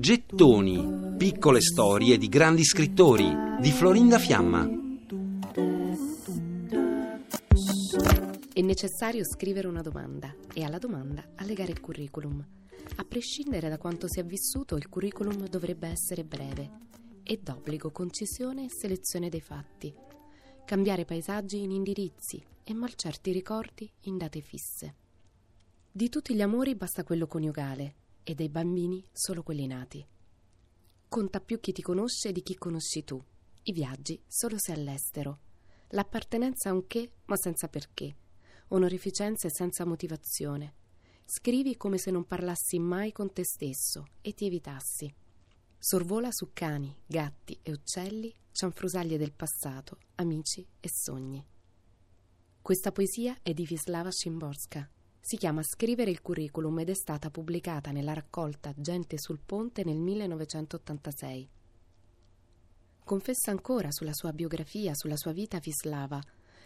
Gettoni, piccole storie di grandi scrittori di Florinda Fiamma. È necessario scrivere una domanda e alla domanda allegare il curriculum. A prescindere da quanto si è vissuto, il curriculum dovrebbe essere breve e d'obbligo concisione e selezione dei fatti. Cambiare paesaggi in indirizzi e malcerti ricordi in date fisse. Di tutti gli amori basta quello coniugale e dei bambini solo quelli nati. Conta più chi ti conosce di chi conosci tu. I viaggi solo se all'estero. L'appartenenza a un che, ma senza perché. Onorificenze senza motivazione. Scrivi come se non parlassi mai con te stesso e ti evitassi. Sorvola su cani, gatti e uccelli, cianfrusaglie del passato, amici e sogni. Questa poesia è di Vislava Szymborska si chiama Scrivere il curriculum ed è stata pubblicata nella raccolta Gente sul ponte nel 1986. Confessa ancora sulla sua biografia, sulla sua vita vislava.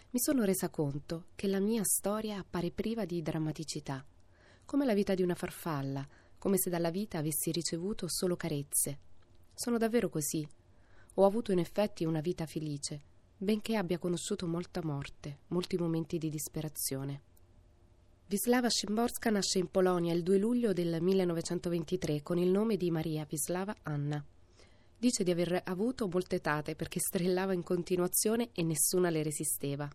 Mi sono resa conto che la mia storia appare priva di drammaticità, come la vita di una farfalla, come se dalla vita avessi ricevuto solo carezze. Sono davvero così. Ho avuto in effetti una vita felice, benché abbia conosciuto molta morte, molti momenti di disperazione. Wisława Szymborska nasce in Polonia il 2 luglio del 1923 con il nome di Maria Wisława Anna. Dice di aver avuto molte tate perché strillava in continuazione e nessuna le resisteva.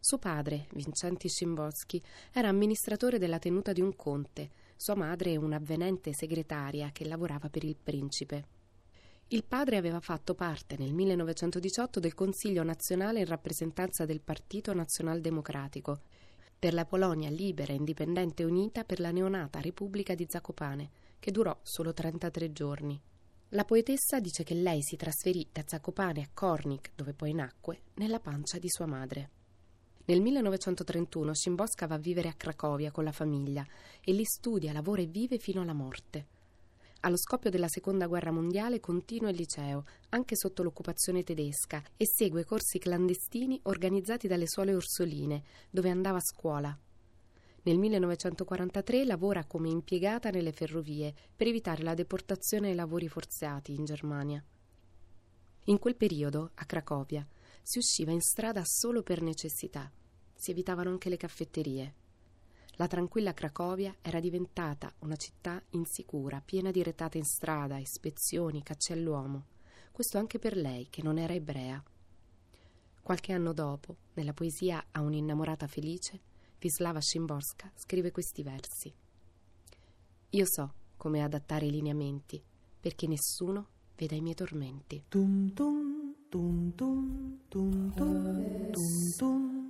Suo padre, Vincenti Szymborski, era amministratore della tenuta di un conte, sua madre un'avvenente segretaria che lavorava per il principe. Il padre aveva fatto parte nel 1918 del Consiglio nazionale in rappresentanza del Partito Nazionaldemocratico per la Polonia libera, indipendente e unita per la neonata Repubblica di Zakopane, che durò solo 33 giorni. La poetessa dice che lei si trasferì da Zakopane a Kornik, dove poi nacque, nella pancia di sua madre. Nel 1931 Szymborska va a vivere a Cracovia con la famiglia e lì studia, lavora e vive fino alla morte. Allo scoppio della seconda guerra mondiale continua il liceo, anche sotto l'occupazione tedesca, e segue corsi clandestini organizzati dalle suole orsoline, dove andava a scuola. Nel 1943 lavora come impiegata nelle ferrovie per evitare la deportazione ai lavori forzati in Germania. In quel periodo, a Cracovia, si usciva in strada solo per necessità. Si evitavano anche le caffetterie. La tranquilla Cracovia era diventata una città insicura, piena di retate in strada, ispezioni, cacce all'uomo. Questo anche per lei, che non era ebrea. Qualche anno dopo, nella poesia A un'innamorata felice, Vislava Szymborska scrive questi versi. Io so come adattare i lineamenti, perché nessuno veda i miei tormenti. Tum tum, tum tum, tum tum, tum tum.